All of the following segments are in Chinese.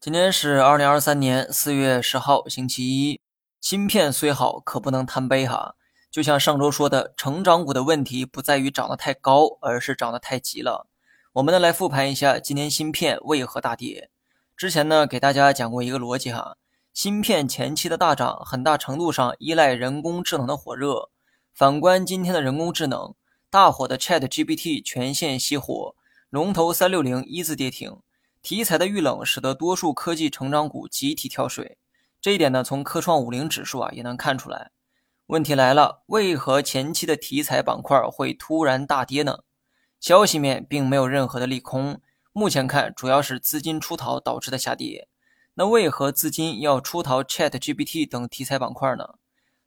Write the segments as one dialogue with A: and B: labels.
A: 今天是二零二三年四月十号，星期一。芯片虽好，可不能贪杯哈。就像上周说的，成长股的问题不在于涨得太高，而是涨得太急了。我们呢来复盘一下今年芯片为何大跌。之前呢给大家讲过一个逻辑哈，芯片前期的大涨，很大程度上依赖人工智能的火热。反观今天的人工智能，大火的 Chat GPT 全线熄火，龙头三六零一字跌停。题材的遇冷，使得多数科技成长股集体跳水。这一点呢，从科创五零指数啊也能看出来。问题来了，为何前期的题材板块会突然大跌呢？消息面并没有任何的利空，目前看主要是资金出逃导致的下跌。那为何资金要出逃 Chat GPT 等题材板块呢？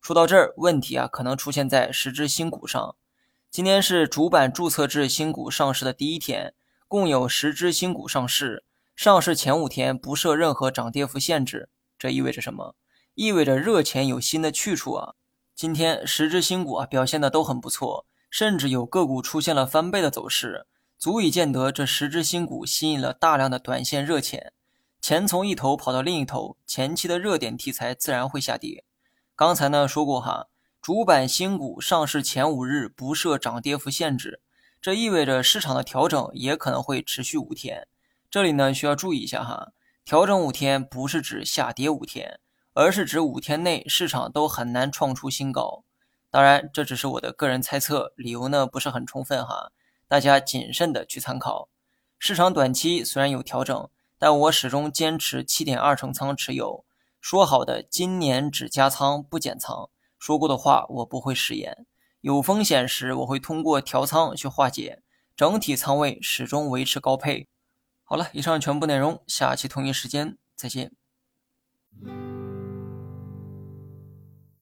A: 说到这儿，问题啊可能出现在十只新股上。今天是主板注册制新股上市的第一天，共有十只新股上市。上市前五天不设任何涨跌幅限制，这意味着什么？意味着热钱有新的去处啊！今天十只新股啊表现的都很不错，甚至有个股出现了翻倍的走势，足以见得这十只新股吸引了大量的短线热钱，钱从一头跑到另一头，前期的热点题材自然会下跌。刚才呢说过哈，主板新股上市前五日不设涨跌幅限制，这意味着市场的调整也可能会持续五天。这里呢需要注意一下哈，调整五天不是指下跌五天，而是指五天内市场都很难创出新高。当然，这只是我的个人猜测，理由呢不是很充分哈，大家谨慎的去参考。市场短期虽然有调整，但我始终坚持七点二成仓持有。说好的今年只加仓不减仓，说过的话我不会食言。有风险时我会通过调仓去化解，整体仓位始终维持高配。好了，以上全部内容，下期同一时间再见。